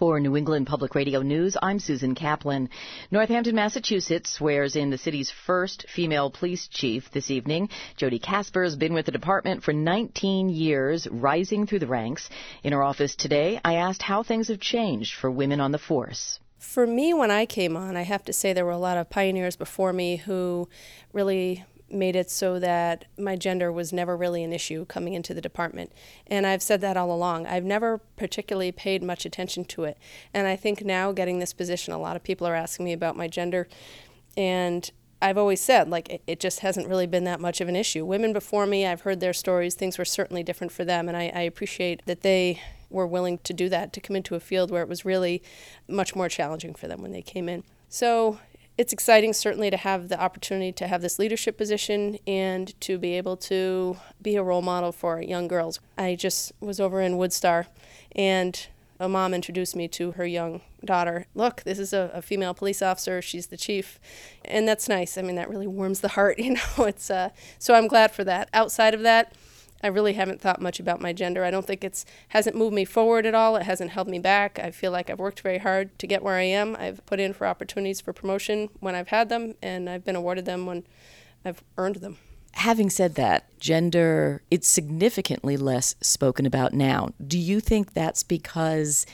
For New England Public Radio News, I'm Susan Kaplan. Northampton, Massachusetts swears in the city's first female police chief this evening. Jody Kasper has been with the department for 19 years, rising through the ranks. In her office today, I asked how things have changed for women on the force. For me, when I came on, I have to say there were a lot of pioneers before me who really made it so that my gender was never really an issue coming into the department. And I've said that all along. I've never particularly paid much attention to it. And I think now, getting this position, a lot of people are asking me about my gender. And I've always said, like, it, just hasn't really been that much of an issue. Women before me, I've heard their stories, things were certainly different for them. And I, I appreciate that they were willing to do that, to come into a field where it was really much more challenging for them when they came in. So it's exciting certainly to have the opportunity to have this leadership position and to be able to be a role model for young girls. I just was over in Woodstar and a mom introduced me to her young daughter. Look, this is a, a, female police officer. She's the chief, and that's nice. I mean, that really warms the heart. You know, it's uh, so I'm glad for that. Outside of that, I really haven't thought much about my gender. I don't think it's hasn't moved me forward at all. It hasn't held me back. I feel like I've worked very hard to get where I am. I've put in for opportunities for promotion when I've had them, and I've been awarded them when I've earned them. Having said that, gender it's significantly less spoken about now. Do you think that's because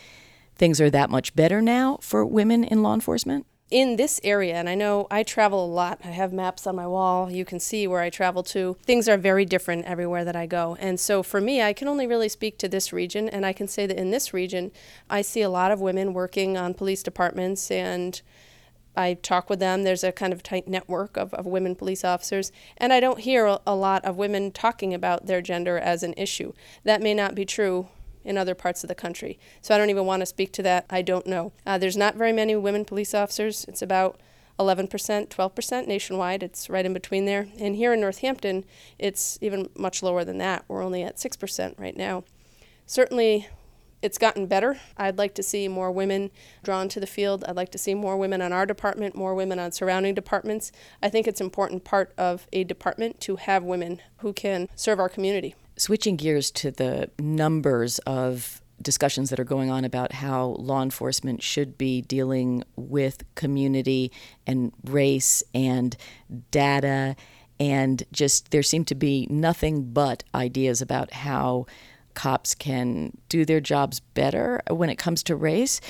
things are that much better now for women in law enforcement? In this area, and I know I travel a lot, I have maps on my wall, you can see where I travel to. Things are very different everywhere that I go. And so for me, I can only really speak to this region, and I can say that in this region, I see a lot of women working on police departments and I talk with them. There's a kind of tight network of, of women police officers, and I don't hear a lot of women talking about their gender as an issue. That may not be true in other parts of the country. So I don't even want to speak to that. I don't know. Uh, there's not very many women police officers. It's about 11%, 12% nationwide. It's right in between there. And here in Northampton, it's even much lower than that. We're only at 6% right now. Certainly, it's gotten better. I'd like to see more women drawn to the field. I'd like to see more women on our department, more women on surrounding departments. I think it's an important part of a department to have women who can serve our community switching gears to the numbers of discussions that are going on about how law enforcement should be dealing with community and race and data and just there seem to be nothing but ideas about how cops can do their jobs better when it comes to race.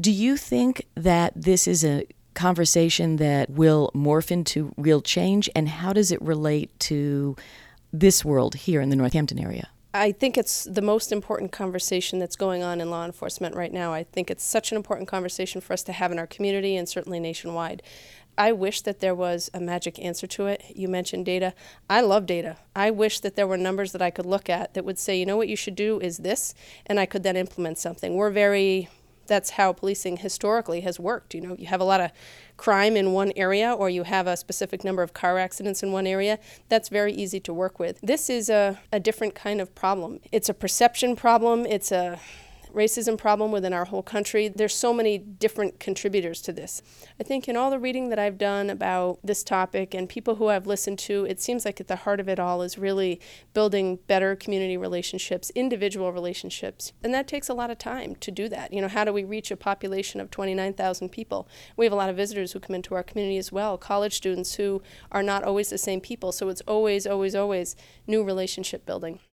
Do you think that this is a conversation that will morph into real change and how does it relate to this world here in the Northampton area? I think it's the most important conversation that's going on in law enforcement right now. I think it's such an important conversation for us to have in our community and certainly nationwide. I wish that there was a magic answer to it. You mentioned data. I love data. I wish that there were numbers that I could look at that would say, you know what you should do is this, and I could then implement something. We're very that's how policing historically has worked. You know, you have a lot of crime in one area or you have a specific number of car accidents in one area, that's very easy to work with. This is a, a different kind of problem. It's a perception problem, it's a racism problem within our whole country. There's so many different contributors to this. I think in all the reading that I've done about this topic and people who I've listened to, it seems like at the heart of it all is really building better community relationships, individual relationships. And that takes a lot of time to do that. You know, how do we reach a population of 29,000 people? We have a lot of visitors who come into our community as well, college students who are not always the same people. So it's always, always, always new relationship building.